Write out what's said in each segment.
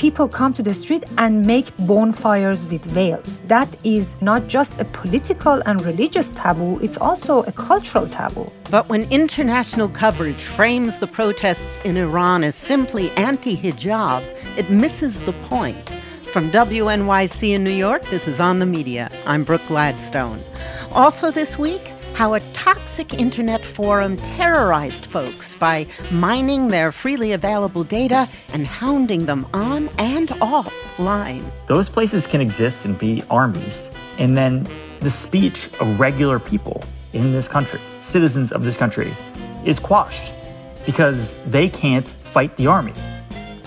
people come to the street and make bonfires with veils. That is not just a political and religious taboo, it's also a cultural taboo. But when international coverage frames the protests in Iran as simply anti hijab, it misses the point. From WNYC in New York, this is On the Media. I'm Brooke Gladstone. Also this week, how a toxic internet forum terrorized folks by mining their freely available data and hounding them on and offline. Those places can exist and be armies, and then the speech of regular people in this country, citizens of this country, is quashed because they can't fight the army.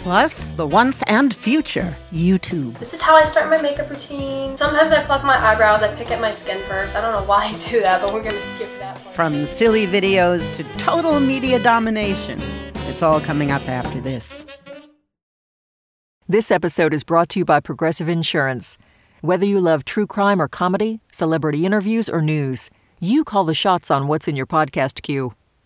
Plus, the once and future YouTube. This is how I start my makeup routine. Sometimes I pluck my eyebrows, I pick at my skin first. I don't know why I do that, but we're gonna skip that part. From silly videos to total media domination. It's all coming up after this. This episode is brought to you by Progressive Insurance. Whether you love true crime or comedy, celebrity interviews or news, you call the shots on what's in your podcast queue.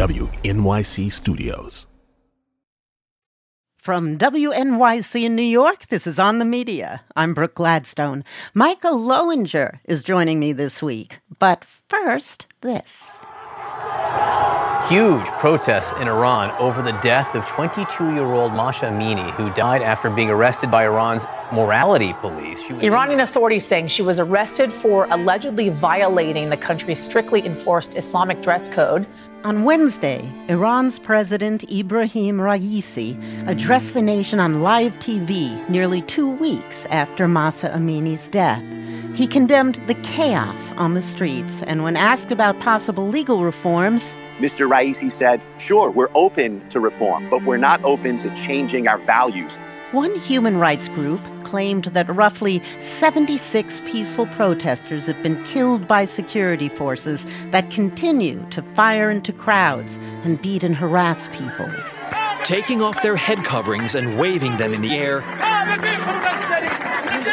WNYC Studios. From WNYC in New York, this is On the Media. I'm Brooke Gladstone. Micah Loewinger is joining me this week. But first, this huge protests in Iran over the death of 22 year old Mahsa Amini, who died after being arrested by Iran's morality police. Iranian authorities saying she was arrested for allegedly violating the country's strictly enforced Islamic dress code. On Wednesday, Iran's President Ibrahim Raisi addressed the nation on live TV nearly two weeks after Mahsa Amini's death. He condemned the chaos on the streets, and when asked about possible legal reforms, Mr. Raisi said, Sure, we're open to reform, but we're not open to changing our values. One human rights group claimed that roughly 76 peaceful protesters have been killed by security forces that continue to fire into crowds and beat and harass people. Taking off their head coverings and waving them in the air.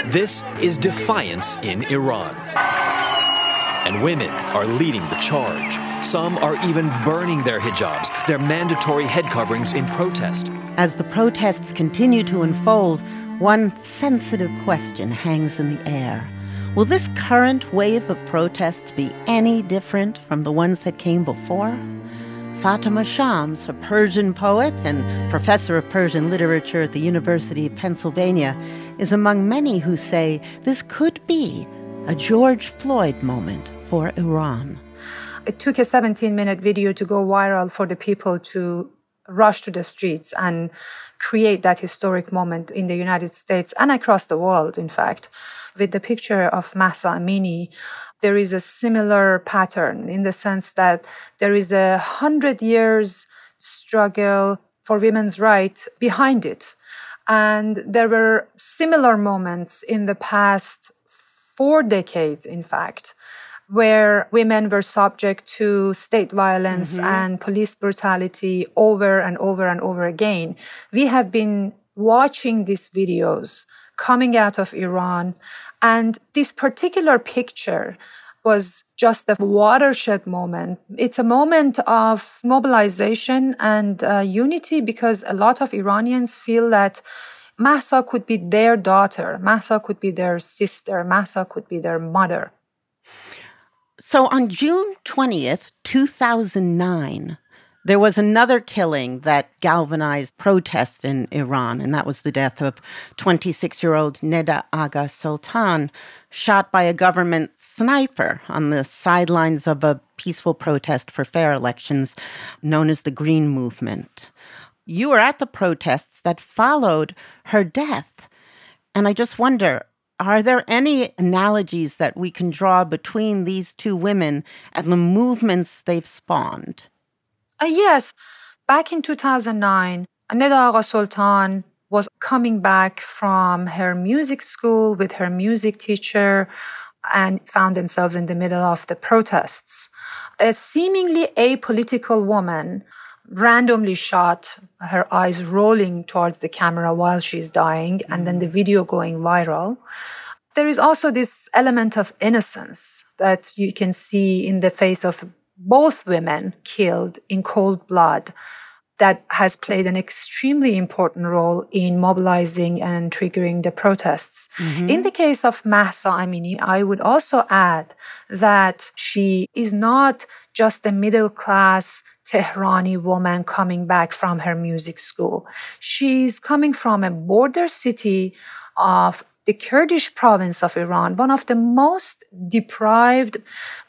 This is defiance in Iran. And women are leading the charge. Some are even burning their hijabs, their mandatory head coverings, in protest. As the protests continue to unfold, one sensitive question hangs in the air. Will this current wave of protests be any different from the ones that came before? Fatima Shams, a Persian poet and professor of Persian literature at the University of Pennsylvania, is among many who say this could be a George Floyd moment for Iran. It took a 17 minute video to go viral for the people to rush to the streets and create that historic moment in the United States and across the world, in fact. With the picture of Mahsa Amini, there is a similar pattern in the sense that there is a hundred years struggle for women's rights behind it. And there were similar moments in the past four decades, in fact, where women were subject to state violence mm-hmm. and police brutality over and over and over again. We have been watching these videos coming out of Iran, and this particular picture was just a watershed moment. It's a moment of mobilization and uh, unity because a lot of Iranians feel that Mahsa could be their daughter, Mahsa could be their sister, Mahsa could be their mother. So on June 20th, 2009, there was another killing that galvanized protests in Iran, and that was the death of 26 year old Neda Agha Soltan, shot by a government sniper on the sidelines of a peaceful protest for fair elections known as the Green Movement. You were at the protests that followed her death. And I just wonder are there any analogies that we can draw between these two women and the movements they've spawned? Uh, yes. Back in 2009, Neda Agha Soltan was coming back from her music school with her music teacher and found themselves in the middle of the protests. A seemingly apolitical woman randomly shot, her eyes rolling towards the camera while she's dying, and then the video going viral. There is also this element of innocence that you can see in the face of both women killed in cold blood that has played an extremely important role in mobilizing and triggering the protests. Mm-hmm. In the case of Mahsa Amini, I would also add that she is not just a middle class Tehrani woman coming back from her music school. She's coming from a border city of the Kurdish province of Iran, one of the most deprived,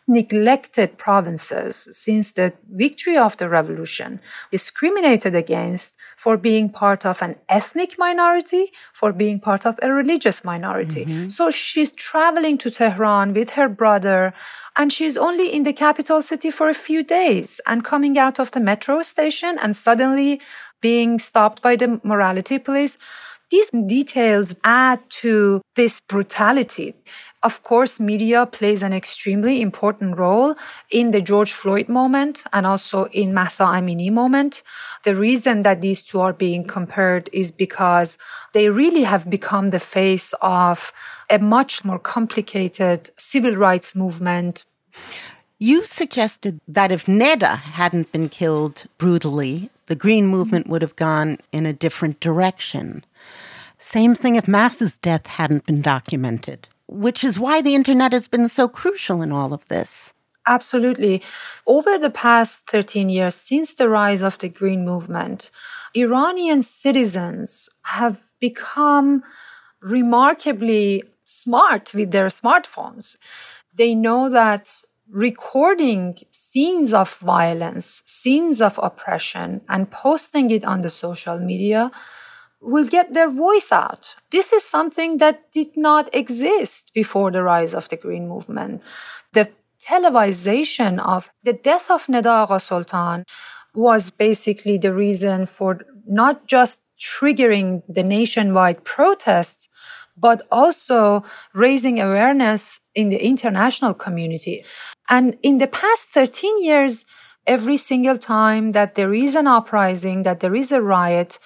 neglected provinces since the victory of the revolution, discriminated against for being part of an ethnic minority, for being part of a religious minority. Mm-hmm. So she's traveling to Tehran with her brother and she's only in the capital city for a few days and coming out of the metro station and suddenly being stopped by the morality police. These details add to this brutality. Of course, media plays an extremely important role in the George Floyd moment and also in Mahsa Amini moment. The reason that these two are being compared is because they really have become the face of a much more complicated civil rights movement. You suggested that if Neda hadn't been killed brutally, the Green movement would have gone in a different direction. Same thing if Mahsa's death hadn't been documented, which is why the internet has been so crucial in all of this. Absolutely. Over the past 13 years, since the rise of the Green Movement, Iranian citizens have become remarkably smart with their smartphones. They know that recording scenes of violence, scenes of oppression, and posting it on the social media will get their voice out. This is something that did not exist before the rise of the Green Movement. The televisation of the death of Neda Agha Soltan was basically the reason for not just triggering the nationwide protests, but also raising awareness in the international community. And in the past 13 years, every single time that there is an uprising, that there is a riot,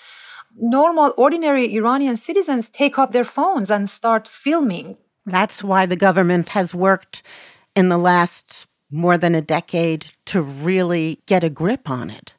normal, ordinary Iranian citizens take up their phones and start filming. That's why the government has worked in the last more than a decade to really get a grip on it.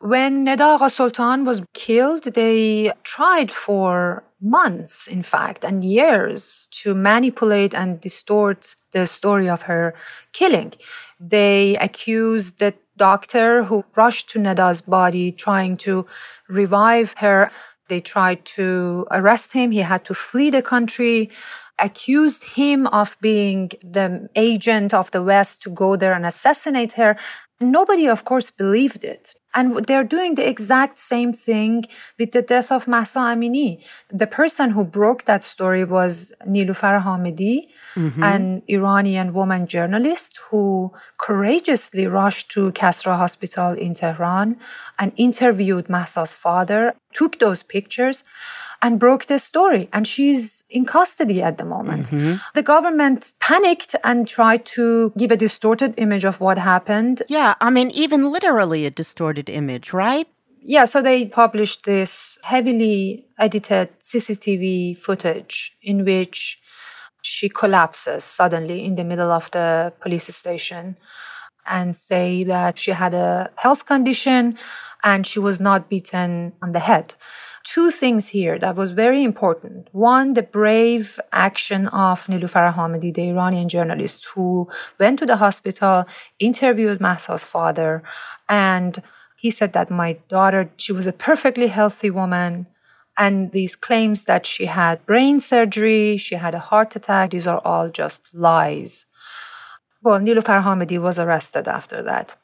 When Neda Agha Soltan was killed, they tried for months, in fact, and years to manipulate and distort the story of her killing. They accused the doctor who rushed to Neda's body trying to revive her. They tried to arrest him. He had to flee the country, accused him of being the agent of the West to go there and assassinate her. Nobody, of course, believed it. And they're doing the exact same thing with the death of Mahsa Amini. The person who broke that story was Nilufar Hamedi, mm-hmm. an Iranian woman journalist who courageously rushed to Kasra Hospital in Tehran and interviewed Mahsa's father, took those pictures and broke the story. And she's in custody at the moment. Mm-hmm. The government panicked and tried to give a distorted image of what happened. Yeah, I mean, even literally a distorted image, right? Yeah, so they published this heavily edited CCTV footage in which she collapses suddenly in the middle of the police station and say that she had a health condition and she was not beaten on the head two things here that was very important. One, the brave action of Nilufar Hamedi, the Iranian journalist who went to the hospital, interviewed Mahsa's father, and he said that my daughter, she was a perfectly healthy woman. And these claims that she had brain surgery, she had a heart attack, these are all just lies. Well, Nilufar Hamedi was arrested after that.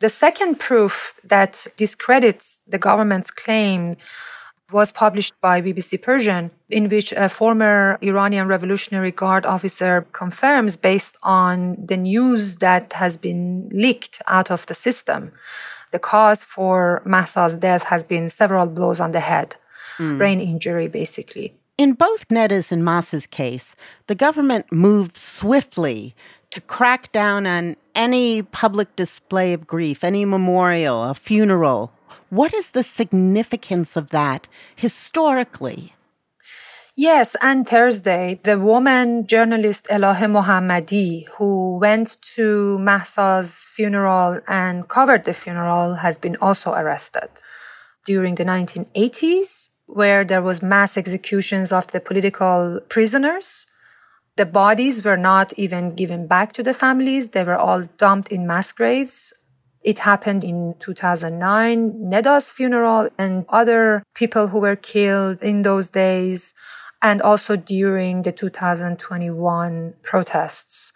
The second proof that discredits the government's claim was published by BBC Persian, in which a former Iranian Revolutionary Guard officer confirms, based on the news that has been leaked out of the system, the cause for Mahsa's death has been several blows on the head. Hmm. brain injury, basically. In both Neda's and Mahsa's case, the government moved swiftly to crack down on any public display of grief, any memorial, a funeral. What is the significance of that historically? Yes, and Thursday, the woman journalist Elahe Mohammadi, who went to Mahsa's funeral and covered the funeral, has been also arrested. During the 1980s, where there was mass executions of the political prisoners, the bodies were not even given back to the families. They were all dumped in mass graves. It happened in 2009, Neda's funeral and other people who were killed in those days and also during the 2021 protests.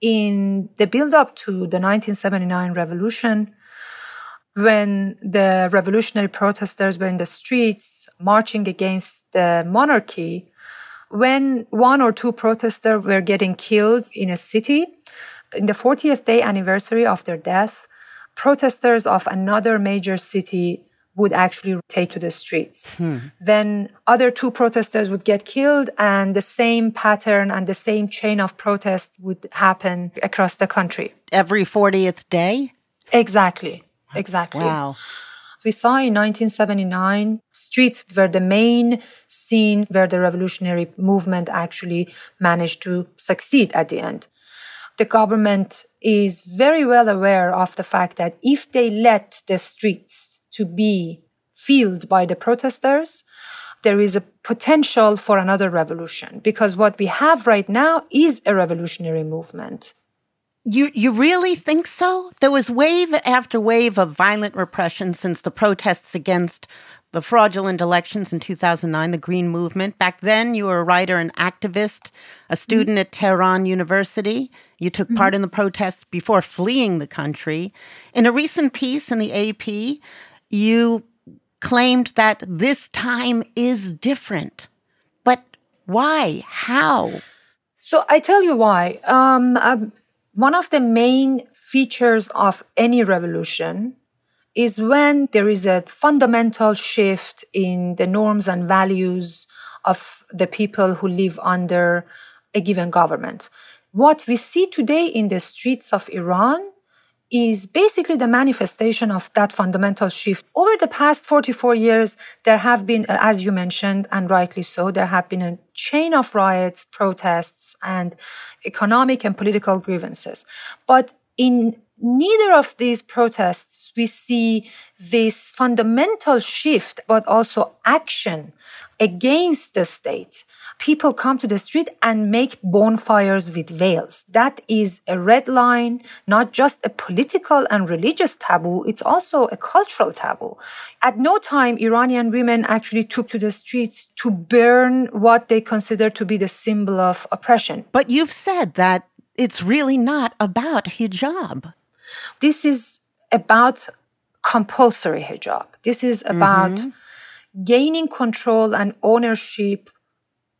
In the build up to the 1979 revolution, when the revolutionary protesters were in the streets marching against the monarchy, when one or two protesters were getting killed in a city, in the 40th day anniversary of their death, protesters of another major city would actually take to the streets. Hmm. Then other two protesters would get killed and the same pattern and the same chain of protest would happen across the country. Every 40th day? Exactly. Exactly. Wow. We saw in 1979 streets were the main scene where the revolutionary movement actually managed to succeed at the end. The government is very well aware of the fact that if they let the streets to be filled by the protesters, there is a potential for another revolution because what we have right now is a revolutionary movement. You you really think so? There was wave after wave of violent repression since the protests against the fraudulent elections in 2009, the Green Movement. Back then, you were a writer and activist, a student mm-hmm. at Tehran University. You took mm-hmm. part in the protests before fleeing the country. In a recent piece in the AP, you claimed that this time is different. But why? How? So I tell you why. Um, uh, one of the main features of any revolution is when there is a fundamental shift in the norms and values of the people who live under a given government. What we see today in the streets of Iran is basically the manifestation of that fundamental shift. Over the past 44 years, there have been, uh, as you mentioned, and rightly so, there have been a chain of riots, protests, and economic and political grievances. But in neither of these protests, we see this fundamental shift, but also action against the state people come to the street and make bonfires with veils. That is a red line, not just a political and religious taboo, it's also a cultural taboo. At no time, Iranian women actually took to the streets to burn what they consider to be the symbol of oppression. But you've said that it's really not about hijab. This is about compulsory hijab. This is about mm-hmm. gaining control and ownership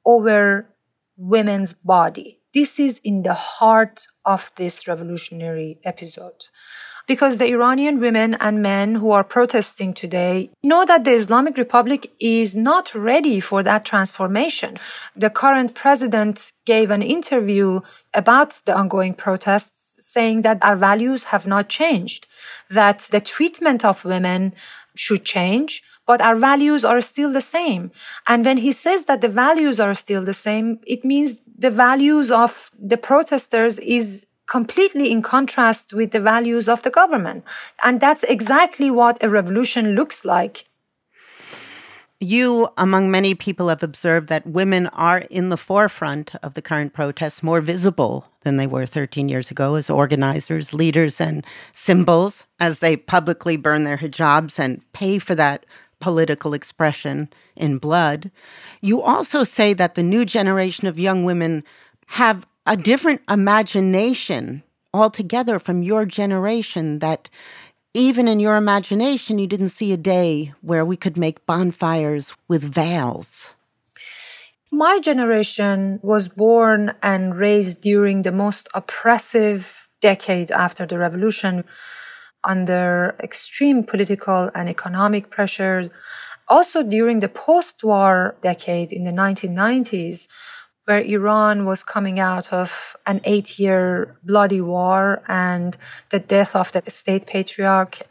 over women's body. This is in the heart of this revolutionary episode. Because the Iranian women and men who are protesting today know that the Islamic Republic is not ready for that transformation. The current president gave an interview about the ongoing protests saying that our values have not changed, that the treatment of women should change, but our values are still the same. And when he says that the values are still the same, it means the values of the protesters is completely in contrast with the values of the government. And that's exactly what a revolution looks like. You, among many people, have observed that women are in the forefront of the current protests, more visible than they were 13 years ago as organizers, leaders, and symbols as they publicly burn their hijabs and pay for that political expression in blood. You also say that the new generation of young women have a different imagination altogether from your generation, that even in your imagination, you didn't see a day where we could make bonfires with veils. My generation was born and raised during the most oppressive decade after the revolution under extreme political and economic pressures Also, during the post war decade in the 1990s, where Iran was coming out of an eight year bloody war and the death of the state patriarch.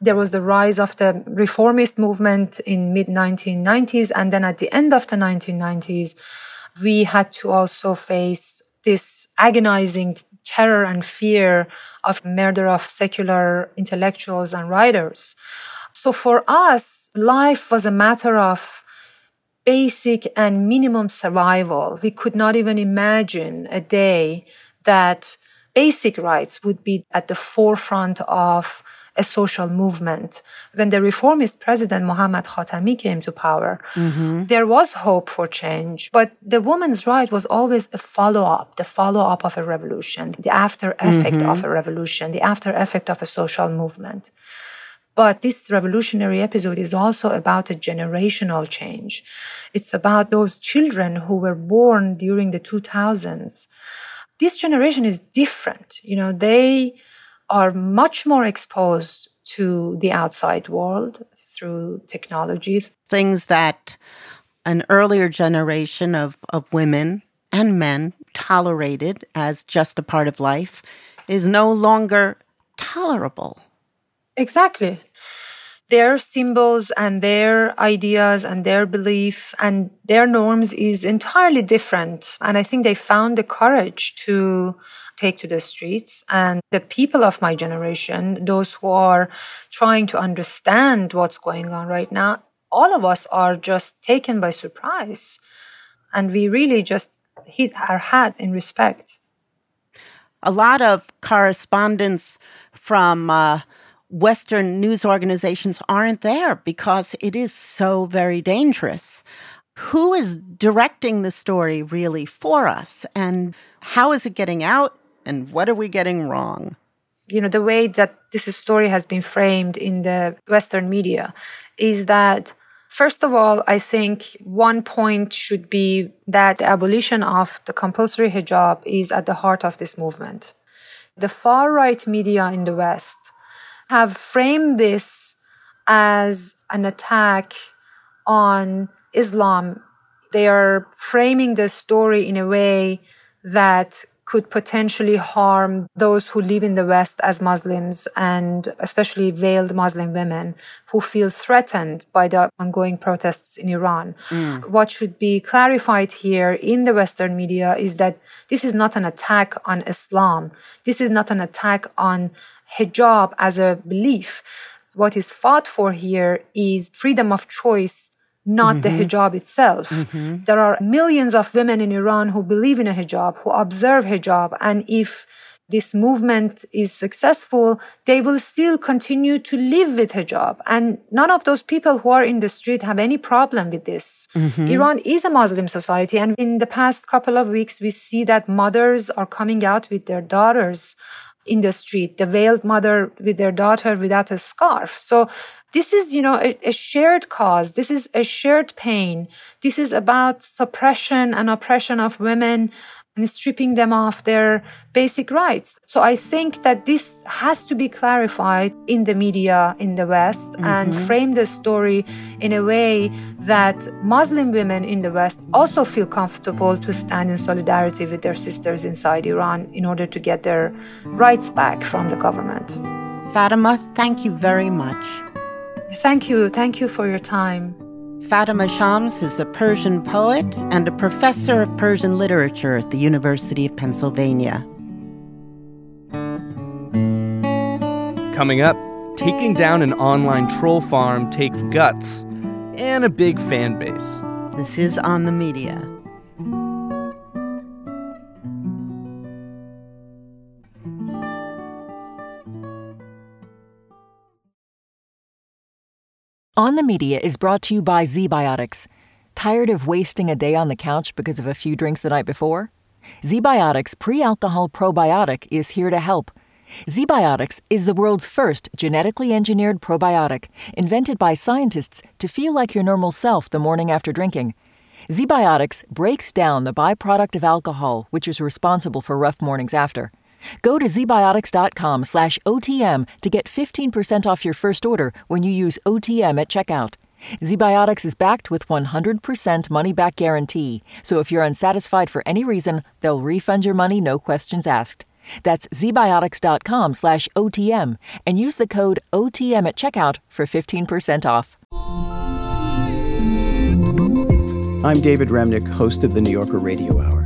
There was the rise of the reformist movement in mid 1990s. And then at the end of the 1990s, we had to also face this agonizing terror and fear of murder of secular intellectuals and writers. So for us, life was a matter of basic and minimum survival. We could not even imagine a day that basic rights would be at the forefront of a social movement. When the reformist president Mohammad Khatami came to power, mm-hmm. there was hope for change, but the woman's right was always a follow up, the follow up of a revolution, the after effect mm-hmm. of a revolution, the after effect of a social movement. But this revolutionary episode is also about a generational change. It's about those children who were born during the 2000s. This generation is different. You know, they are much more exposed to the outside world through technology. Things that an earlier generation of, of women and men tolerated as just a part of life is no longer tolerable. Exactly. Their symbols and their ideas and their belief and their norms is entirely different. And I think they found the courage to take to the streets. And the people of my generation, those who are trying to understand what's going on right now, all of us are just taken by surprise. And we really just hit our hat in respect. A lot of correspondence from uh, Western news organizations aren't there because it is so very dangerous. Who is directing the story really for us? And how is it getting out? And what are we getting wrong? You know, the way that this story has been framed in the Western media is that First of all, I think one point should be that the abolition of the compulsory hijab is at the heart of this movement. The far right media in the West have framed this as an attack on Islam. They are framing the story in a way that could potentially harm those who live in the West as Muslims and especially veiled Muslim women who feel threatened by the ongoing protests in Iran. Mm. What should be clarified here in the Western media is that this is not an attack on Islam. This is not an attack on hijab as a belief. What is fought for here is freedom of choice, not mm-hmm. the hijab itself. Mm-hmm. There are millions of women in Iran who believe in a hijab, who observe hijab. And if this movement is successful, they will still continue to live with hijab. And none of those people who are in the street have any problem with this. Mm-hmm. Iran is a Muslim society. And in the past couple of weeks, we see that mothers are coming out with their daughters in the street, the veiled mother with their daughter without a scarf. So this is, you know, a, a, shared cause. This is a shared pain. This is about suppression and oppression of women and stripping them of their basic rights. So I think that this has to be clarified in the media in the West mm-hmm. and frame the story in a way that Muslim women in the West also feel comfortable to stand in solidarity with their sisters inside Iran in order to get their rights back from the government. Fatima, thank you very much. Thank you. Thank you for your time. Fatima Shams is a Persian poet and a professor of Persian literature at the University of Pennsylvania. Coming up, taking down an online troll farm takes guts and a big fan base. This is On the Media. On the Media is brought to you by ZBiotics. Tired of wasting a day on the couch because of a few drinks the night before? ZBiotics pre alcohol probiotic is here to help. ZBiotics is the world's first genetically engineered probiotic, invented by scientists to feel like your normal self the morning after drinking. ZBiotics breaks down the byproduct of alcohol, which is responsible for rough mornings after. Go to zbiotics.com slash OTM to get 15% off your first order when you use OTM at checkout. ZBiotics is backed with 100% money back guarantee, so if you're unsatisfied for any reason, they'll refund your money no questions asked. That's zbiotics.com slash OTM and use the code OTM at checkout for 15% off. I'm David Remnick, host of the New Yorker Radio Hour.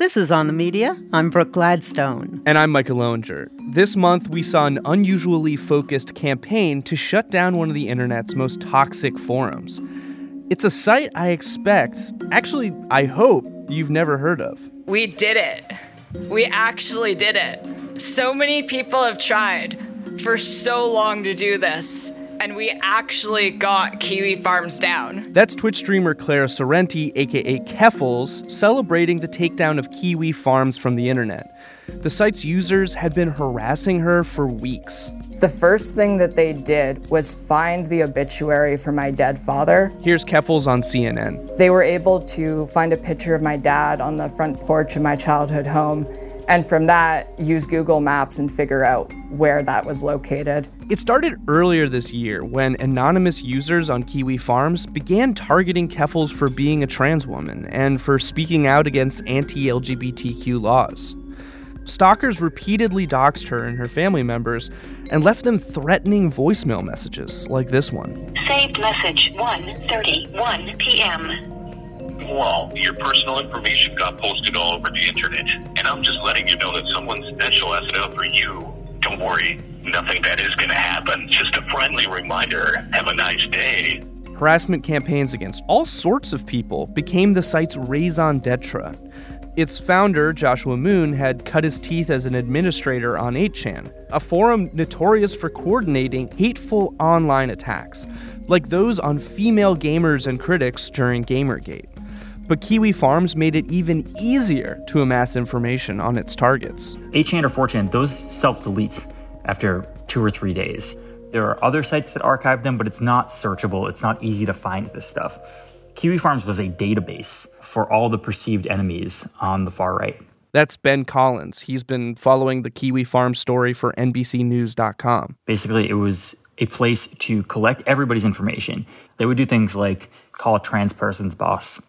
This is On the Media. I'm Brooke Gladstone. And I'm Micah Loewinger. This month, we saw an unusually focused campaign to shut down one of the internet's most toxic forums. It's a site I expect, actually, I hope, you've never heard of. We did it. We actually did it. So many people have tried for so long to do this, and we actually got Kiwi Farms down. That's Twitch streamer Clara Sorrenti, aka Keffals, celebrating the takedown of Kiwi Farms from the internet. The site's users had been harassing her for weeks. The first thing that they did was find the obituary for my dead father. Here's Keffals on CNN. They were able to find a picture of my dad on the front porch of my childhood home, and from that, use Google Maps and figure out where that was located. It started earlier this year when anonymous users on Kiwi Farms began targeting Keffals for being a trans woman and for speaking out against anti LGBTQ laws. Stalkers repeatedly doxed her and her family members and left them threatening voicemail messages like this one. Saved message 1:31 p.m. Well, your personal information got posted all over the internet, and I'm just letting you know that someone special has it out for you. Don't worry, nothing bad is going to happen. Just a friendly reminder. Have a nice day. Harassment campaigns against all sorts of people became the site's raison d'etre. Its founder, Joshua Moon, had cut his teeth as an administrator on 8chan, a forum notorious for coordinating hateful online attacks, like those on female gamers and critics during Gamergate. But Kiwi Farms made it even easier to amass information on its targets. 8chan or 4chan, those self delete after two or three days. There are other sites that archive them, but it's not searchable. It's not easy to find this stuff. Kiwi Farms was a database for all the perceived enemies on the far right. That's Ben Collins. He's been following the Kiwi Farm story for NBCNews.com. Basically, it was a place to collect everybody's information. They would do things like call a trans person's boss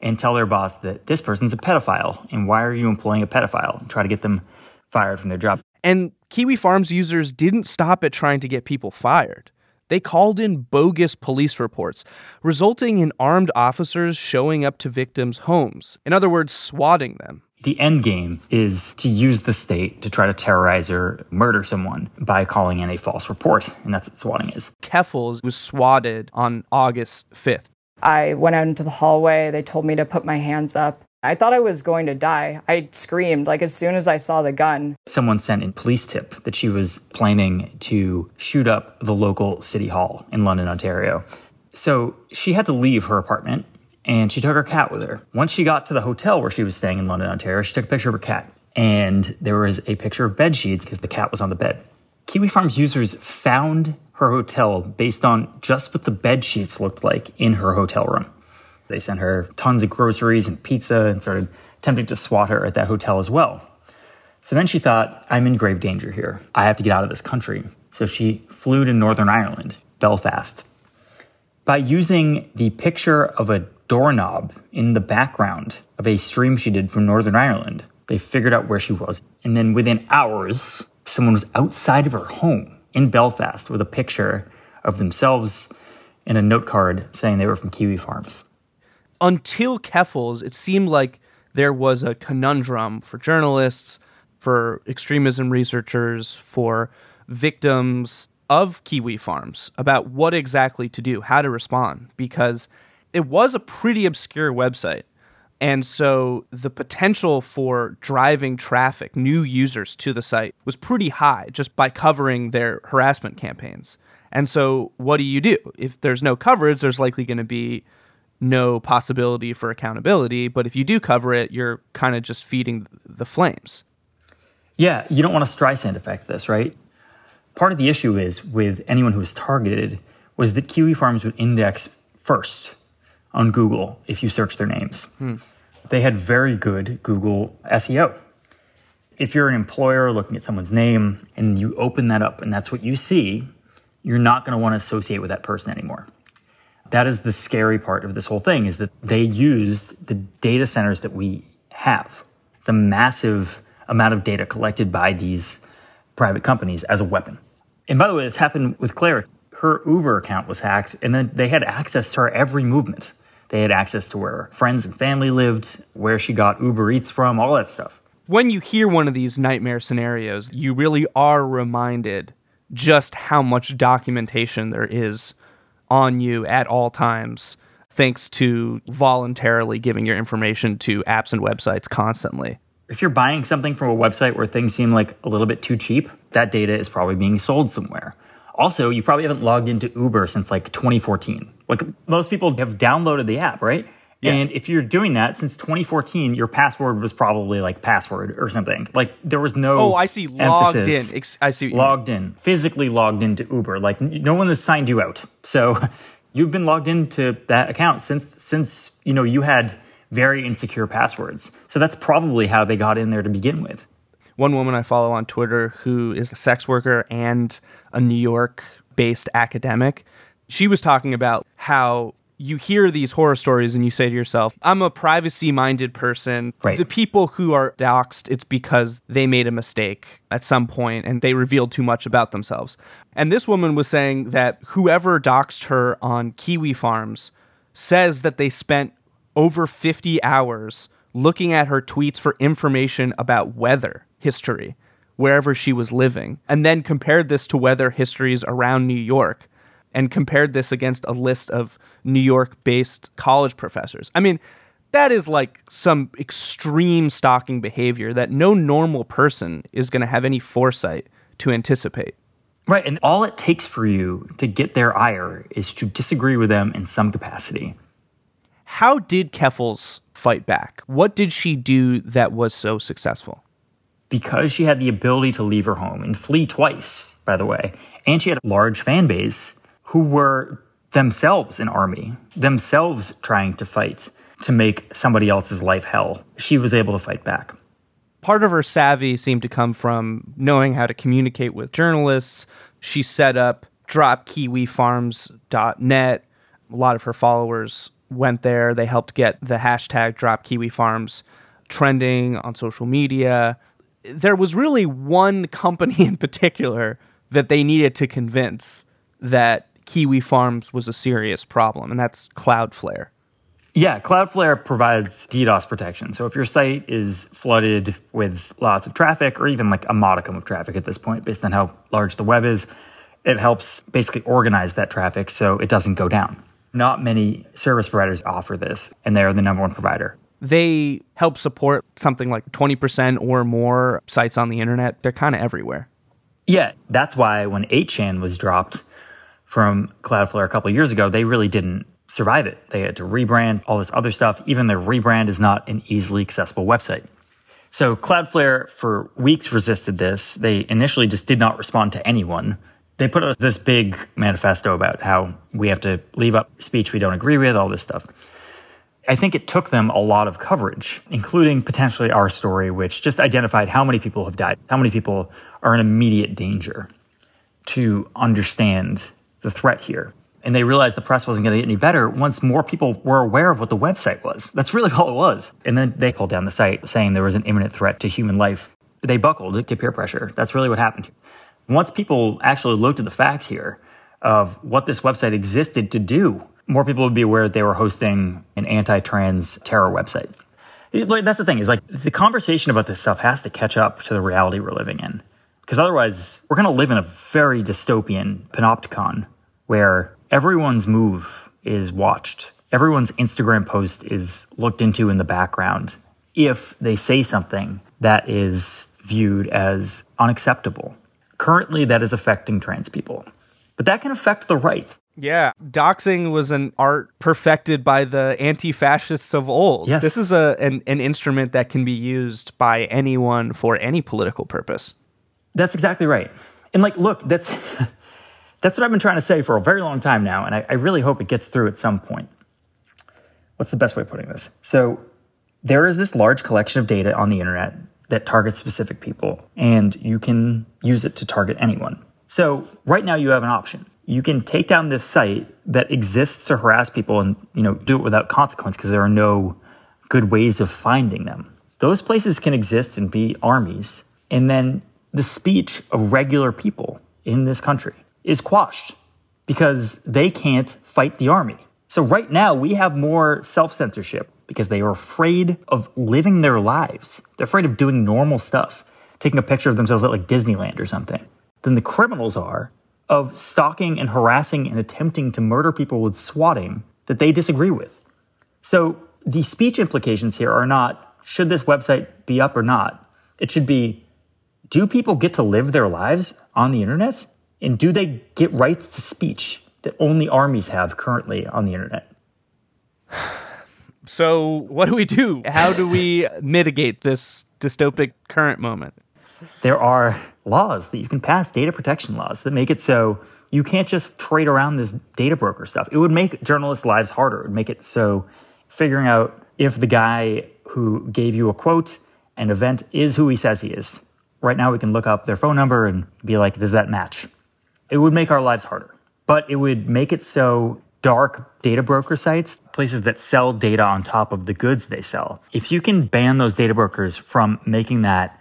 and tell their boss that this person's a pedophile and why are you employing a pedophile and try to get them fired from their job. And Kiwi Farms users didn't stop at trying to get people fired. They called in bogus police reports, resulting in armed officers showing up to victims' homes. In other words, swatting them. The end game is to use the state to try to terrorize or murder someone by calling in a false report, and that's what swatting is. Keffals was swatted on August 5th. I went out into the hallway. They told me to put my hands up. I thought I was going to die. I screamed like as soon as I saw the gun. Someone sent in police tip that she was planning to shoot up the local city hall in London, Ontario. So she had to leave her apartment and she took her cat with her. Once she got to the hotel where she was staying in London, Ontario, she took a picture of her cat. And there was a picture of bed sheets because the cat was on the bed. Kiwi Farms users found her hotel based on just what the bed sheets looked like in her hotel room. They sent her tons of groceries and pizza and started attempting to swat her at that hotel as well. So then she thought, I'm in grave danger here. I have to get out of this country. So she flew to Northern Ireland, Belfast. By using the picture of a doorknob in the background of a stream she did from Northern Ireland, they figured out where she was. And then within hours, someone was outside of her home in Belfast with a picture of themselves and a note card saying they were from Kiwi Farms until Keffals, it seemed like there was a conundrum for journalists, for extremism researchers, for victims of Kiwi farms about what exactly to do, how to respond, because it was a pretty obscure website. And so the potential for driving traffic, new users to the site, was pretty high just by covering their harassment campaigns. And so, what do you do? If there's no coverage, there's likely going to be no possibility for accountability. But if you do cover it, you're kind of just feeding the flames. Yeah, you don't want a Streisand effect this, right? Part of the issue is with anyone who was targeted was that Kiwi Farms would index first on Google if you search their names. Hmm. They had very good Google SEO. If you're an employer looking at someone's name and you open that up and that's what you see, you're not going to want to associate with that person anymore. That is the scary part of this whole thing is that they used the data centers that we have, the massive amount of data collected by these private companies as a weapon. And by the way, this happened with Claire. Her Uber account was hacked, and then they had access to her every movement. They had access to where friends and family lived, where she got Uber Eats from, all that stuff. When you hear one of these nightmare scenarios, you really are reminded just how much documentation there is on you at all times, thanks to voluntarily giving your information to apps and websites constantly. If you're buying something from a website where things seem like a little bit too cheap, that data is probably being sold somewhere. Also, you probably haven't logged into Uber since like 2014. Like most people have downloaded the app, right? Yeah. And if you're doing that since 2014, your password was probably like password or something. Like there was no. Oh, I see. Logged in. I see. logged in. Physically logged into Uber. Like no one has signed you out. So you've been logged into that account since since you know you had very insecure passwords. So that's probably how they got in there to begin with. One woman I follow on Twitter who is a sex worker and a New York based academic, she was talking about how you hear these horror stories and you say to yourself, I'm a privacy minded person. Right. The people who are doxxed, it's because they made a mistake at some point and they revealed too much about themselves. And this woman was saying that whoever doxed her on Kiwi Farms says that they spent over 50 hours looking at her tweets for information about weather history wherever she was living, and then compared this to weather histories around New York and compared this against a list of New York based college professors. I mean, that is like some extreme stalking behavior that no normal person is going to have any foresight to anticipate. Right. And all it takes for you to get their ire is to disagree with them in some capacity. How did Keffals fight back? What did she do that was so successful? Because she had the ability to leave her home and flee twice, by the way, and she had a large fan base who were themselves an army, themselves trying to fight to make somebody else's life hell. She was able to fight back. Part of her savvy seemed to come from knowing how to communicate with journalists. She set up dropkiwifarms.net. A lot of her followers went there. They helped get the hashtag dropkiwifarms trending on social media. There was really one company in particular that they needed to convince that Kiwi Farms was a serious problem, and that's Cloudflare. Yeah, Cloudflare provides DDoS protection. So if your site is flooded with lots of traffic, or even like a modicum of traffic at this point, based on how large the web is, it helps basically organize that traffic so it doesn't go down. Not many service providers offer this, and they're the number one provider. They help support something like 20% or more sites on the internet. They're kind of everywhere. Yeah, that's why when 8chan was dropped from Cloudflare a couple years ago, they really didn't survive it. They had to rebrand, all this other stuff. Even their rebrand is not an easily accessible website. So Cloudflare for weeks resisted this. They initially just did not respond to anyone. They put out this big manifesto about how we have to leave up speech we don't agree with, all this stuff. I think it took them a lot of coverage, including potentially our story, which just identified how many people have died, how many people are in immediate danger to understand the threat here. And they realized the press wasn't going to get any better once more people were aware of what the website was. That's really all it was. And then they pulled down the site saying there was an imminent threat to human life. They buckled to peer pressure. That's really what happened. Once people actually looked at the facts here of what this website existed to do, more people would be aware that they were hosting an anti-trans terror website. That's the thing is like the conversation about this stuff has to catch up to the reality we're living in. Because otherwise, we're going to live in a very dystopian panopticon where everyone's move is watched. Everyone's Instagram post is looked into in the background if they say something that is viewed as unacceptable. Currently, that is affecting trans people. But that can affect the right. Yeah, doxing was an art perfected by the anti-fascists of old. Yes. This is a an, an instrument that can be used by anyone for any political purpose. That's exactly right. And like, look, that's that's what I've been trying to say for a very long time now, and I, I really hope it gets through at some point. What's the best way of putting this? So there is this large collection of data on the internet that targets specific people, and you can use it to target anyone. So right now you have an option. You can take down this site that exists to harass people and you know do it without consequence because there are no good ways of finding them. Those places can exist and be armies, and then the speech of regular people in this country is quashed because they can't fight the army. So right now we have more self-censorship because they are afraid of living their lives. They're afraid of doing normal stuff, taking a picture of themselves at like Disneyland or something. Than the criminals are of stalking and harassing and attempting to murder people with swatting that they disagree with. So the speech implications here are not should this website be up or not? It should be do people get to live their lives on the internet? And do they get rights to speech that only armies have currently on the internet? So, what do we do? How do we mitigate this dystopic current moment? There are laws that you can pass, data protection laws that make it so you can't just trade around this data broker stuff. It would make journalists' lives harder. It would make it so figuring out if the guy who gave you a quote and event is who he says he is. Right now, we can look up their phone number and be like, does that match? It would make our lives harder, but it would make it so dark data broker sites, places that sell data on top of the goods they sell, if you can ban those data brokers from making that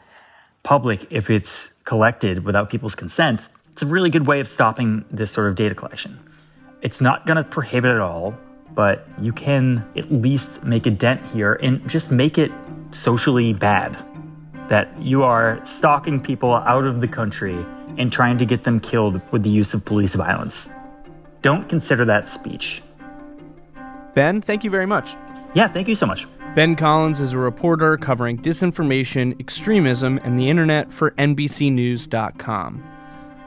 public if it's collected without people's consent, it's a really good way of stopping this sort of data collection. It's not going to prohibit it all, but you can at least make a dent here and just make it socially bad that you are stalking people out of the country and trying to get them killed with the use of police violence. Don't consider that speech. Ben, thank you very much. Yeah, thank you so much. Ben Collins is a reporter covering disinformation, extremism, and the internet for NBCNews.com.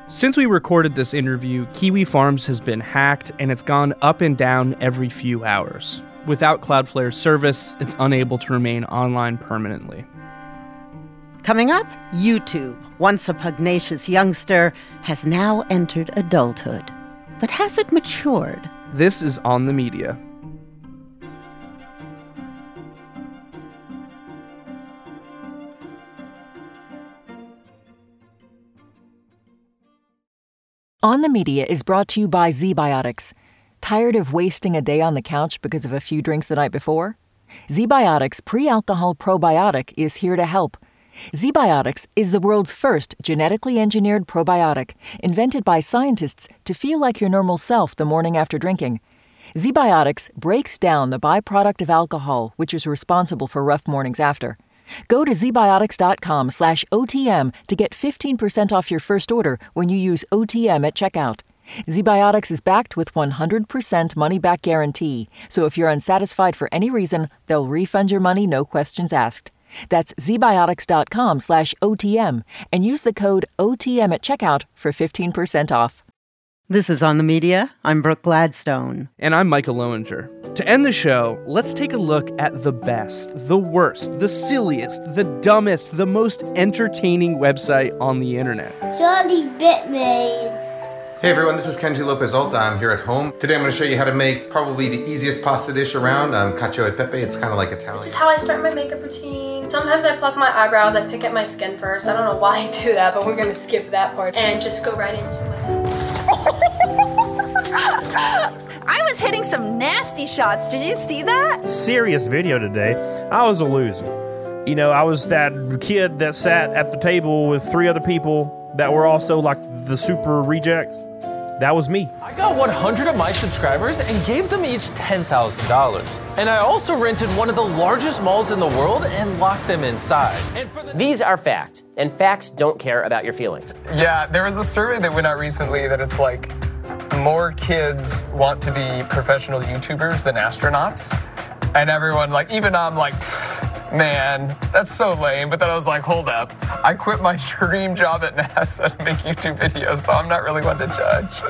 Since we recorded this interview, Kiwi Farms has been hacked and it's gone up and down every few hours. Without Cloudflare's service, it's unable to remain online permanently. Coming up, YouTube, once a pugnacious youngster, has now entered adulthood. But has it matured? This is On the Media. On the Media is brought to you by ZBiotics. Tired of wasting a day on the couch because of a few drinks the night before? ZBiotics pre alcohol probiotic is here to help. ZBiotics is the world's first genetically engineered probiotic, invented by scientists to feel like your normal self the morning after drinking. ZBiotics breaks down the byproduct of alcohol, which is responsible for rough mornings after. Go to zbiotics.com slash OTM to get 15% off your first order when you use OTM at checkout. ZBiotics is backed with 100% money back guarantee, so if you're unsatisfied for any reason, they'll refund your money, no questions asked. That's zbiotics.com slash OTM and use the code OTM at checkout for 15% off. This is On the Media. I'm Brooke Gladstone. And I'm Micah Loewinger. To end the show, let's take a look at the best, the worst, the silliest, the dumbest, the most entertaining website on the internet. Charlie bit me. Hey everyone, this is Kenji Lopez Alta. I'm here at home. Today I'm going to show you how to make probably the easiest pasta dish around, um, cacio e pepe. It's kind of like Italian. This is how I start my makeup routine. Sometimes I pluck my eyebrows, I pick at my skin first. I don't know why I do that, but we're gonna skip that part and just go right into my I was hitting some nasty shots. Did you see that? Serious video today. I was a loser. You know, I was that kid that sat at the table with three other people that were also like the super rejects. That was me. I got 100 of my subscribers and gave them each $10,000. And I also rented one of the largest malls in the world and locked them inside. These are facts, and facts don't care about your feelings. Yeah, there was a survey that went out recently that it's like more kids want to be professional YouTubers than astronauts. And everyone, like, even I'm like, man, that's so lame. But then I was like, hold up. I quit my dream job at NASA to make YouTube videos, so I'm not really one to judge.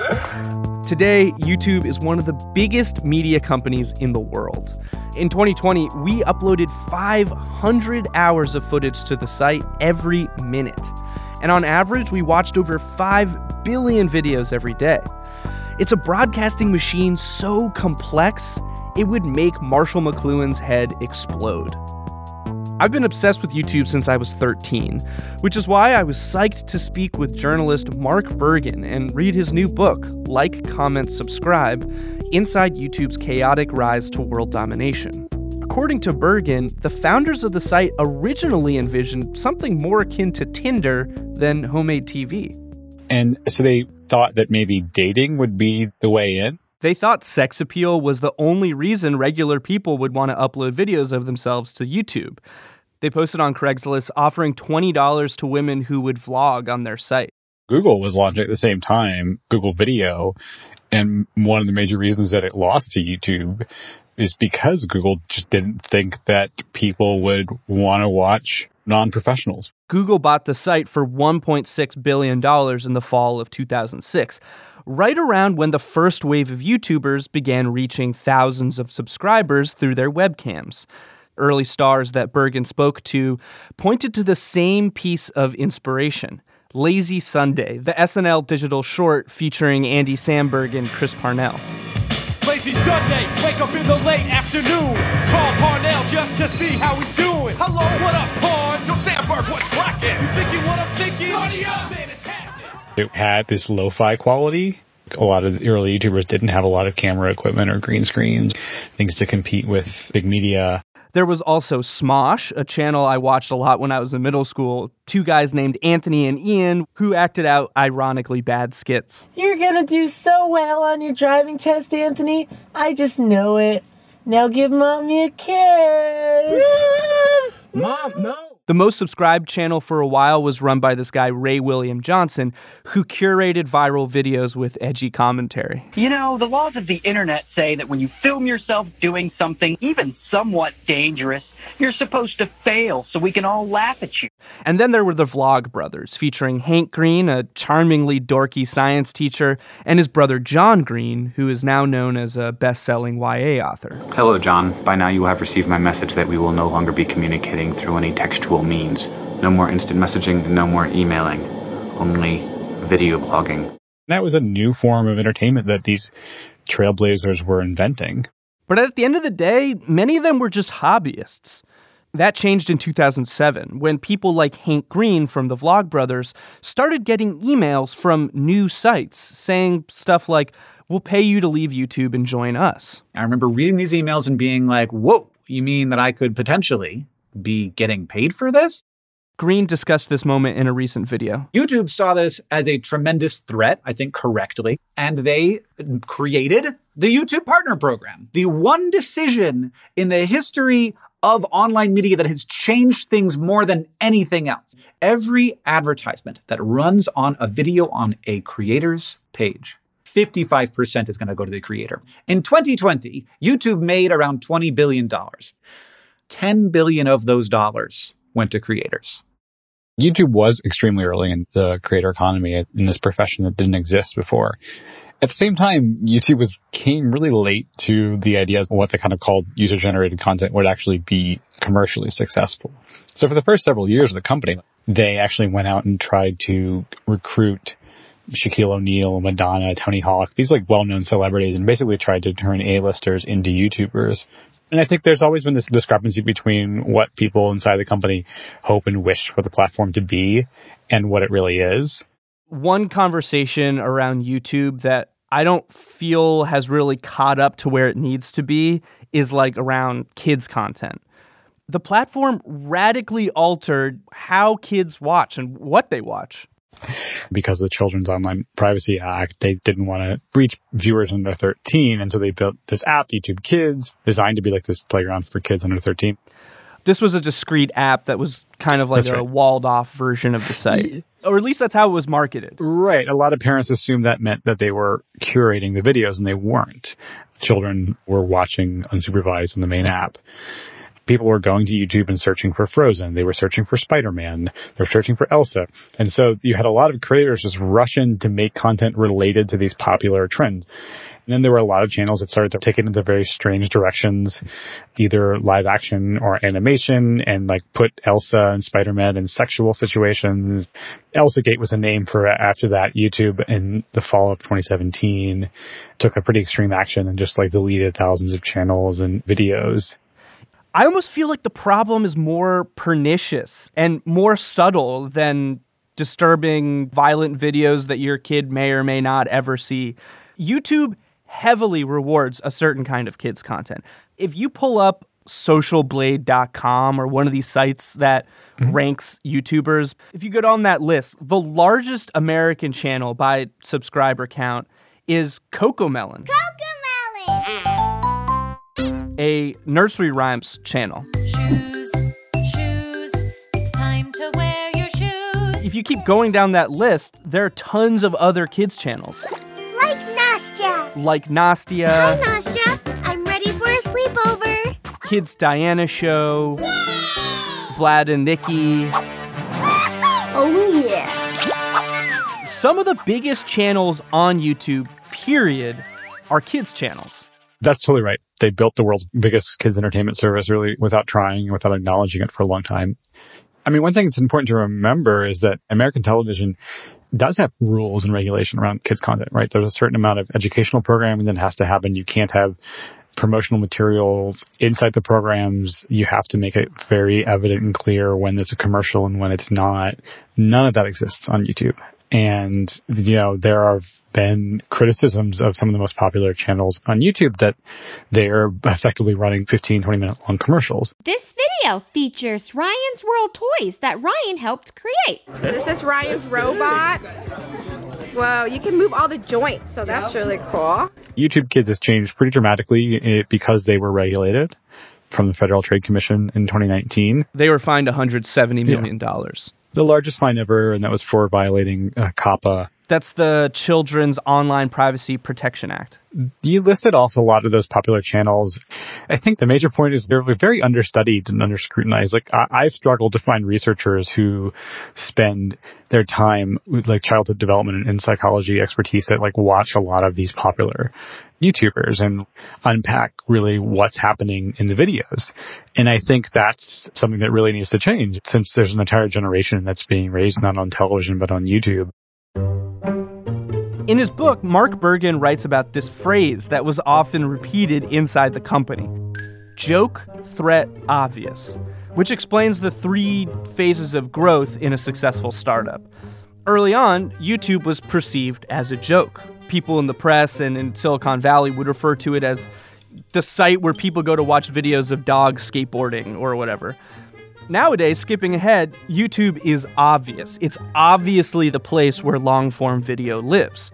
Today, YouTube is one of the biggest media companies in the world. In 2020, we uploaded 500 hours of footage to the site every minute. And on average, we watched over 5 billion videos every day. It's a broadcasting machine so complex, it would make Marshall McLuhan's head explode. I've been obsessed with YouTube since I was 13, which is why I was psyched to speak with journalist Mark Bergen and read his new book, Like, Comment, Subscribe Inside YouTube's Chaotic Rise to World Domination. According to Bergen, the founders of the site originally envisioned something more akin to Tinder than homemade TV. And so they thought that maybe dating would be the way in. They thought sex appeal was the only reason regular people would want to upload videos of themselves to YouTube. They posted on Craigslist offering $20 to women who would vlog on their site. Google was launching at the same time, Google Video, and one of the major reasons that it lost to YouTube is because Google just didn't think that people would want to watch non professionals. Google bought the site for $1.6 billion in the fall of 2006, right around when the first wave of YouTubers began reaching thousands of subscribers through their webcams. Early stars that Bergen spoke to pointed to the same piece of inspiration. Lazy Sunday, the SNL digital short featuring Andy Samberg and Chris Parnell. Lazy Sunday, wake up in the late afternoon. Call Parnell just to see how he's doing. Hello, what up, Parn? Yo, Samberg, what's cracking? You thinking what I'm It had this lo-fi quality. A lot of the early YouTubers didn't have a lot of camera equipment or green screens, things to compete with big media. There was also Smosh, a channel I watched a lot when I was in middle school. Two guys named Anthony and Ian who acted out ironically bad skits. You're gonna do so well on your driving test, Anthony. I just know it. Now give mommy a kiss. Mom, no. The most subscribed channel for a while was run by this guy, Ray William Johnson, who curated viral videos with edgy commentary. You know, the laws of the internet say that when you film yourself doing something even somewhat dangerous, you're supposed to fail so we can all laugh at you. And then there were the Vlog Brothers, featuring Hank Green, a charmingly dorky science teacher, and his brother John Green, who is now known as a best selling YA author. Hello, John. By now you have received my message that we will no longer be communicating through any textual means. No more instant messaging, no more emailing. Only video blogging. That was a new form of entertainment that these trailblazers were inventing. But at the end of the day, many of them were just hobbyists. That changed in 2007 when people like Hank Green from the Vlog Brothers started getting emails from new sites saying stuff like, We'll pay you to leave YouTube and join us. I remember reading these emails and being like, Whoa, you mean that I could potentially be getting paid for this? Green discussed this moment in a recent video. YouTube saw this as a tremendous threat, I think correctly, and they created the YouTube Partner Program, the one decision in the history of online media that has changed things more than anything else. Every advertisement that runs on a video on a creator's page 55% is going to go to the creator. In 2020, YouTube made around $20 billion. 10 billion of those dollars went to creators. YouTube was extremely early in the creator economy in this profession that didn't exist before. At the same time, YouTube was came really late to the ideas of what they kind of called user generated content would actually be commercially successful. So for the first several years of the company, they actually went out and tried to recruit Shaquille O'Neal, Madonna, Tony Hawk, these like well-known celebrities and basically tried to turn A-listers into YouTubers. And I think there's always been this discrepancy between what people inside the company hope and wish for the platform to be and what it really is. One conversation around YouTube that I don't feel has really caught up to where it needs to be is like around kids content. The platform radically altered how kids watch and what they watch because of the Children's Online Privacy Act, they didn't want to reach viewers under 13. And so they built this app, YouTube Kids, designed to be like this playground for kids under 13. This was a discrete app that was kind of like That's a right. walled off version of the site. Or at least that's how it was marketed. Right. A lot of parents assumed that meant that they were curating the videos and they weren't. Children were watching unsupervised on the main app. People were going to YouTube and searching for Frozen. They were searching for Spider-Man. They were searching for Elsa. And so you had a lot of creators just rush in to make content related to these popular trends. And then there were a lot of channels that started to take it into very strange directions, either live action or animation, and like put Elsa and Spider-Man in sexual situations. Elsagate was a name for after that. YouTube in the fall of 2017 took a pretty extreme action and just like deleted thousands of channels and videos. I almost feel like the problem is more pernicious and more subtle than disturbing, violent videos that your kid may or may not ever see. YouTube heavily rewards a certain kind of kids content. If you pull up socialblade.com or one of these sites that Mm-hmm. ranks YouTubers, if you go down that list, the largest American channel by subscriber count is Cocomelon. A nursery rhymes channel. Shoes, shoes, it's time to wear your shoes. If you keep going down that list, there are tons of other kids channels Like Nastya. like Nastya, Hi, Nastya. I'm ready for a sleepover. Kids Diana Show, Vlad and Nikki. Oh, yeah. Some of the biggest channels on YouTube, period, are kids channels. That's totally right. They built the world's biggest kids entertainment service really without trying, and without acknowledging it for a long time. I mean, one thing that's important to remember is that American television does have rules and regulation around kids content, right? There's a certain amount of educational programming that has to happen. You can't have promotional materials inside the programs. You have to make it very evident and clear when there's a commercial and when it's not. None of that exists on YouTube. And, you know, there have been criticisms of some of the most popular channels on YouTube that they're effectively running 15, 20 minute long commercials. This video features Ryan's World toys that Ryan helped create. So this is Ryan's robot. Whoa, you can move all the joints, so that's really cool. YouTube Kids has changed pretty dramatically eh, because they were regulated from the Federal Trade Commission in 2019. They were fined $170 million. dollars. The largest fine ever, and that was for violating uh, COPPA. That's the Children's Online Privacy Protection Act. You listed off a lot of those popular channels. I think the major point is they're very understudied and under scrutinized. Like I- I've struggled to find researchers who spend their time with like childhood development and psychology expertise that like watch a lot of these popular YouTubers and unpack really what's happening in the videos. And I think that's something that really needs to change since there's an entire generation that's being raised not on television but on YouTube. In his book, Mark Bergen writes about this phrase that was often repeated inside the company joke, threat, obvious, which explains the three phases of growth in a successful startup. Early on, YouTube was perceived as a joke. People in the press and in Silicon Valley would refer to it as the site where people go to watch videos of dogs skateboarding or whatever. Nowadays, skipping ahead, YouTube is obvious. It's obviously the place where long form video lives.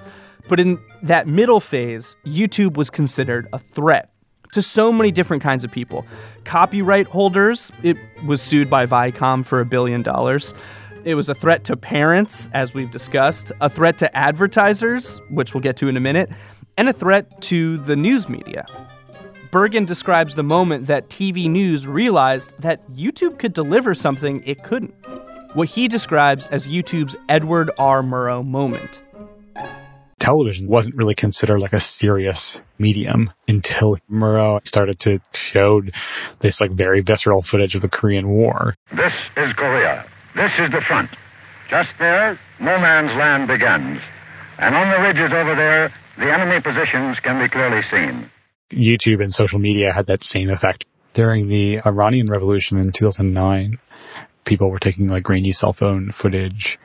But in that middle phase, YouTube was considered a threat to so many different kinds of people. Copyright holders, it was sued by Viacom for a billion dollars. It was a threat to parents, as we've discussed, a threat to advertisers, which we'll get to in a minute, and a threat to the news media. Bergen describes the moment that TV news realized that YouTube could deliver something it couldn't. What he describes as YouTube's Edward R. Murrow moment. television wasn't really considered like a serious medium until Murrow started to show this like very visceral footage of the Korean War. This is Korea. This is the front. Just there, no man's land begins. And on the ridges over there, the enemy positions can be clearly seen. YouTube and social media had that same effect. During the Iranian Revolution in 2009, people were taking like grainy cell phone footage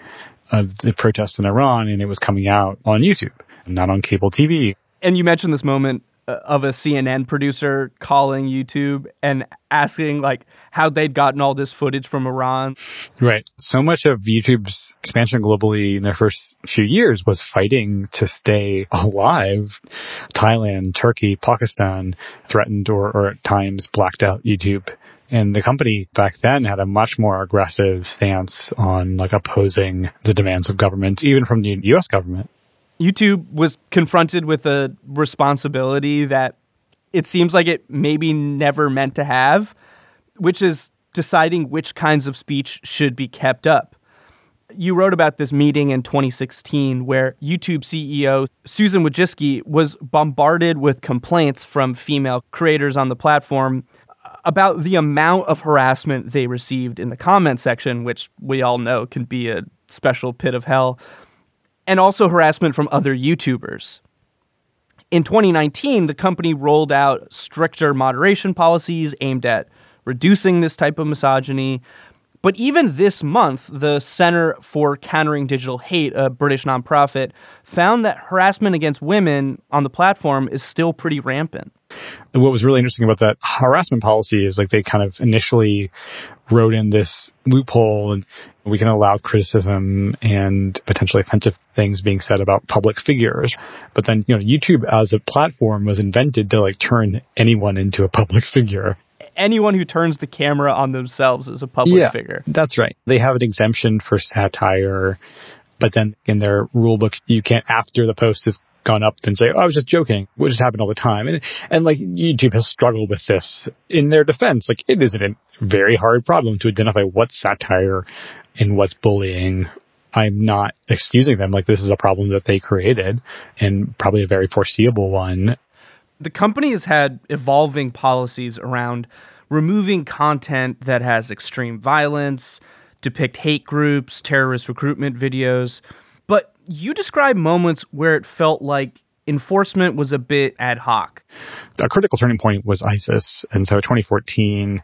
of the protests in Iran and it was coming out on YouTube, not on cable TV. And you mentioned this moment Uh, of a CNN producer calling YouTube and asking like how they'd gotten all this footage from Iran. Right. So much of YouTube's expansion globally in their first few years was fighting to stay alive. Thailand, Turkey, Pakistan threatened or, or at times blacked out YouTube. And the company back then had a much more aggressive stance on like opposing the demands of government, even from the US government. YouTube was confronted with a responsibility that it seems like it maybe never meant to have. which is deciding which kinds of speech should be kept up. You wrote about this meeting in 2016 where YouTube CEO Susan Wojcicki was bombarded with complaints from female creators on the platform about the amount of harassment they received in the comment section, which we all know can be a special pit of hell, and also harassment from other YouTubers. In 2019, the company rolled out stricter moderation policies aimed at reducing this type of misogyny. But even this month, the Center for Countering Digital Hate, a British nonprofit, found that harassment against women on the platform is still pretty rampant. What was really interesting about that harassment policy is like they kind of initially wrote in this loophole and we can allow criticism and potentially offensive things being said about public figures. But then, you know, YouTube as a platform was invented to like turn anyone into a public figure. Anyone who turns the camera on themselves is a public yeah, figure. That's right. They have an exemption for satire, but then in their rule book, you can't, after the post is gone up, then say, oh, I was just joking, which has happened all the time. And, and like YouTube has struggled with this in their defense. Like it is a very hard problem to identify what's satire and what's bullying. I'm not excusing them. Like this is a problem that they created and probably a very foreseeable one. The company has had evolving policies around removing content that has extreme violence, depict hate groups, terrorist recruitment videos. But you describe moments where it felt like enforcement was a bit ad hoc. A critical turning point was ISIS. And so 2014,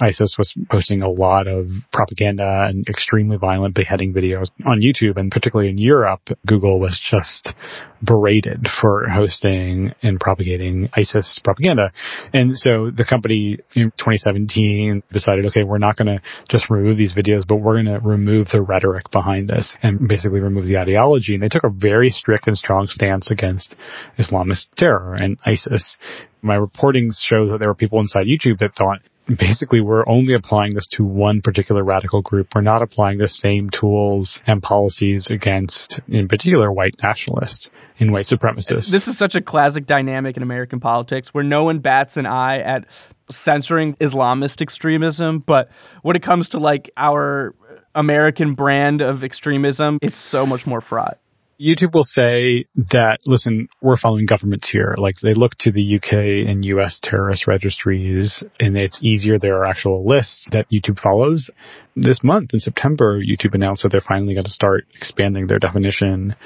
ISIS was posting a lot of propaganda and extremely violent beheading videos on YouTube. And particularly in Europe, Google was just berated for hosting and propagating ISIS propaganda. And so the company in 2017 decided, okay, we're not going to just remove these videos, but we're going to remove the rhetoric behind this and basically remove the ideology. And they took a very strict and strong stance against Islamist terror and ISIS. My reporting shows that there were people inside YouTube that thought basically we're only applying this to one particular radical group. We're not applying the same tools and policies against, in particular, white nationalists and white supremacists. This is such a classic dynamic in American politics where no one bats an eye at censoring Islamist extremism, but when it comes to like our American brand of extremism, it's so much more fraught. YouTube will say that, listen, we're following governments here. Like they look to the UK and US terrorist registries and it's easier. There are actual lists that YouTube follows. This month in September, YouTube announced that they're finally going to start expanding their definition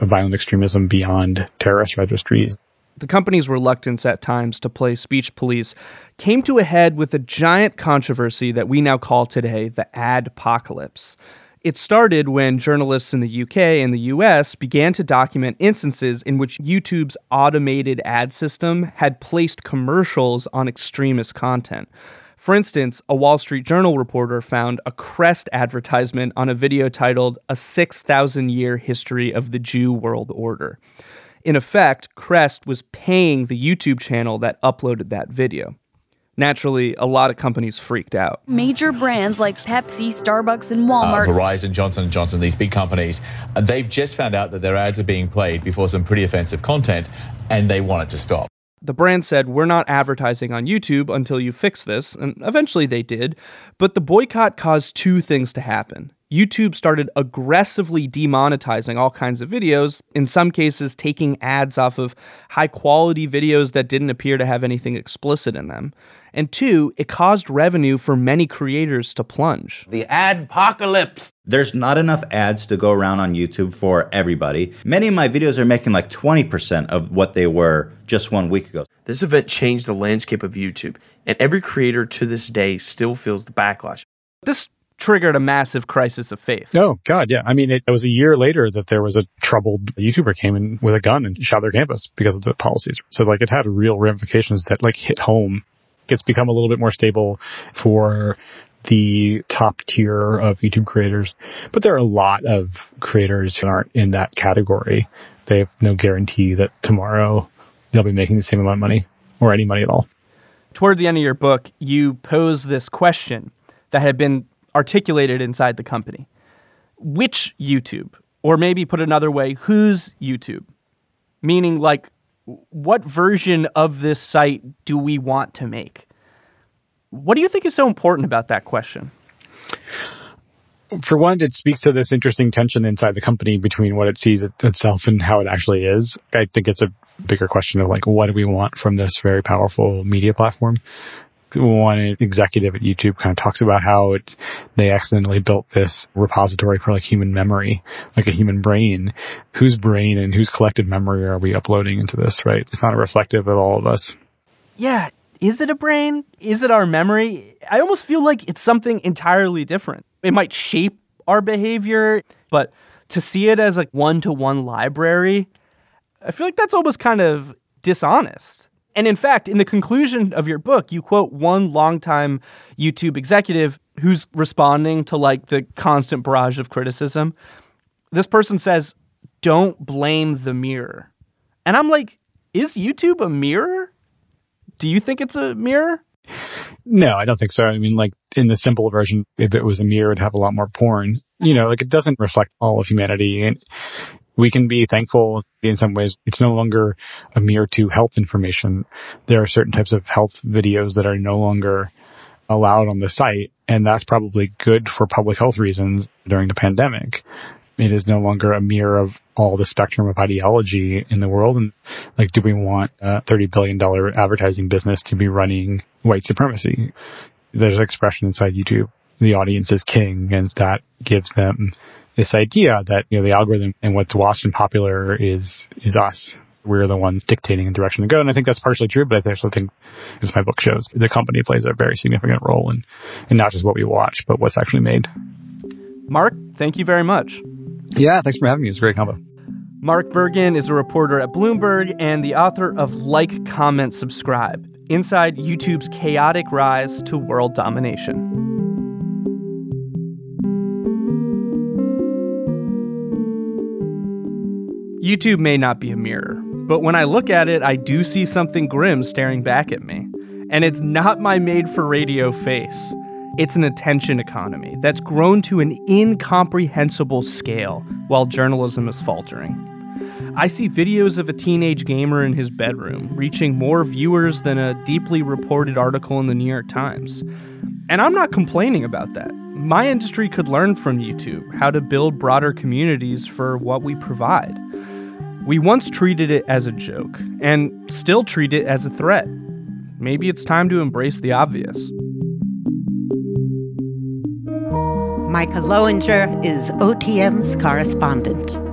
of violent extremism beyond terrorist registries. The company's reluctance at times to play speech police came to a head with a giant controversy that we now call today the ad apocalypse. It started when journalists in the UK and the US began to document instances in which YouTube's automated ad system had placed commercials on extremist content. For instance, a Wall Street Journal reporter found a Crest advertisement on a video titled A 6,000 Year History of the Jew World Order. In effect, Crest was paying the YouTube channel that uploaded that video. Naturally, a lot of companies freaked out. Major brands like Pepsi, Starbucks, and Uh, Walmart. Verizon, Johnson & Johnson, these big companies, uh, they've just found out that their ads are being played before some pretty offensive content, and they want it to stop. The brand said, We're not advertising on YouTube until you fix this. And eventually they did. But the boycott caused two things to happen. YouTube started aggressively demonetizing all kinds of videos, in some cases, taking ads off of high quality videos that didn't appear to have anything explicit in them. And two, it caused revenue for many creators to plunge. The ad apocalypse. There's not enough ads to go around on YouTube for everybody. Many of my videos are making like 20% of what they were just one week ago. This event changed the landscape of YouTube, and every creator to this day still feels the backlash. This triggered a massive crisis of faith. Oh God, yeah. I mean, it, it was a year later that there was a troubled YouTuber came in with a gun and shot their campus because of the policies. So like it had real ramifications that like hit home. It's become a little bit more stable for the top tier of YouTube creators, but there are a lot of creators who aren't in that category. They have no guarantee that tomorrow they'll be making the same amount of money or any money at all. Toward the end of your book, you pose this question that had been articulated inside the company. Which YouTube? Or maybe put another way, whose YouTube? Meaning, like, what version of this site do we want to make? What do you think is so important about that question? For one, it speaks to this interesting tension inside the company between what it sees itself and how it actually is. I think it's a bigger question of like, what do we want from this very powerful media platform? One executive at YouTube kind of talks about how they accidentally built this repository for like human memory, like a human brain. Whose brain and whose collective memory are we uploading into this, right? It's not reflective of all of us. Yeah, is it a brain? Is it our memory? I almost feel like it's something entirely different. It might shape our behavior, but to see it as like one to one library, I feel like that's almost kind of dishonest. And in fact, in the conclusion of your book, you quote one longtime YouTube executive who's responding to like the constant barrage of criticism. This person says, Don't blame the mirror. And I'm like, Is YouTube a mirror? Do you think it's a mirror? No, I don't think so. I mean, like in the simple version, if it was a mirror, it'd have a lot more porn. You know, like it doesn't reflect all of humanity. And we can be thankful in some ways. It's no longer a mirror to health information. There are certain types of health videos that are no longer allowed on the site. And that's probably good for public health reasons during the pandemic. It is no longer a mirror of all the spectrum of ideology in the world. And like, do we want a $30 billion advertising business to be running white supremacy? There's an expression inside YouTube. The audience is king and that gives them this idea that, you know, the algorithm and what's watched and popular is, is us. We're the ones dictating the direction to go. And I think that's partially true, but I also think, as my book shows, the company plays a very significant role in, in not just what we watch, but what's actually made. Mark, thank you very much. Yeah, thanks for having me. It's a great combo. Mark Bergen is a reporter at Bloomberg and the author of Like, Comment, Subscribe Inside YouTube's Chaotic Rise to World Domination. YouTube may not be a mirror, but when I look at it, I do see something grim staring back at me. And it's not my made for radio face. It's an attention economy that's grown to an incomprehensible scale while journalism is faltering. I see videos of a teenage gamer in his bedroom reaching more viewers than a deeply reported article in the New York Times. And I'm not complaining about that. My industry could learn from YouTube how to build broader communities for what we provide. We once treated it as a joke and still treat it as a threat. Maybe it's time to embrace the obvious. Micah Loewinger is OTM's correspondent.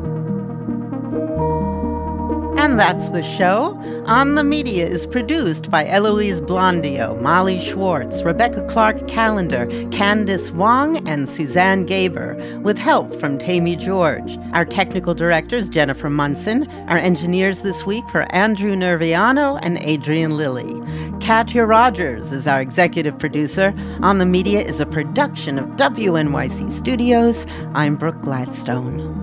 And that's the show. On the Media is produced by Eloise Blondiau, Molly Schwartz, Rebecca Clark Callender, Candice Wong, and Suzanne Gaber, with help from Tammy George. Our technical directors, Jennifer Munson. Our engineers this week were Andrew Nerviano and Adrian Lilly. Katya Rogers is our executive producer. On the Media is a production of WNYC Studios. I'm Brooke Gladstone.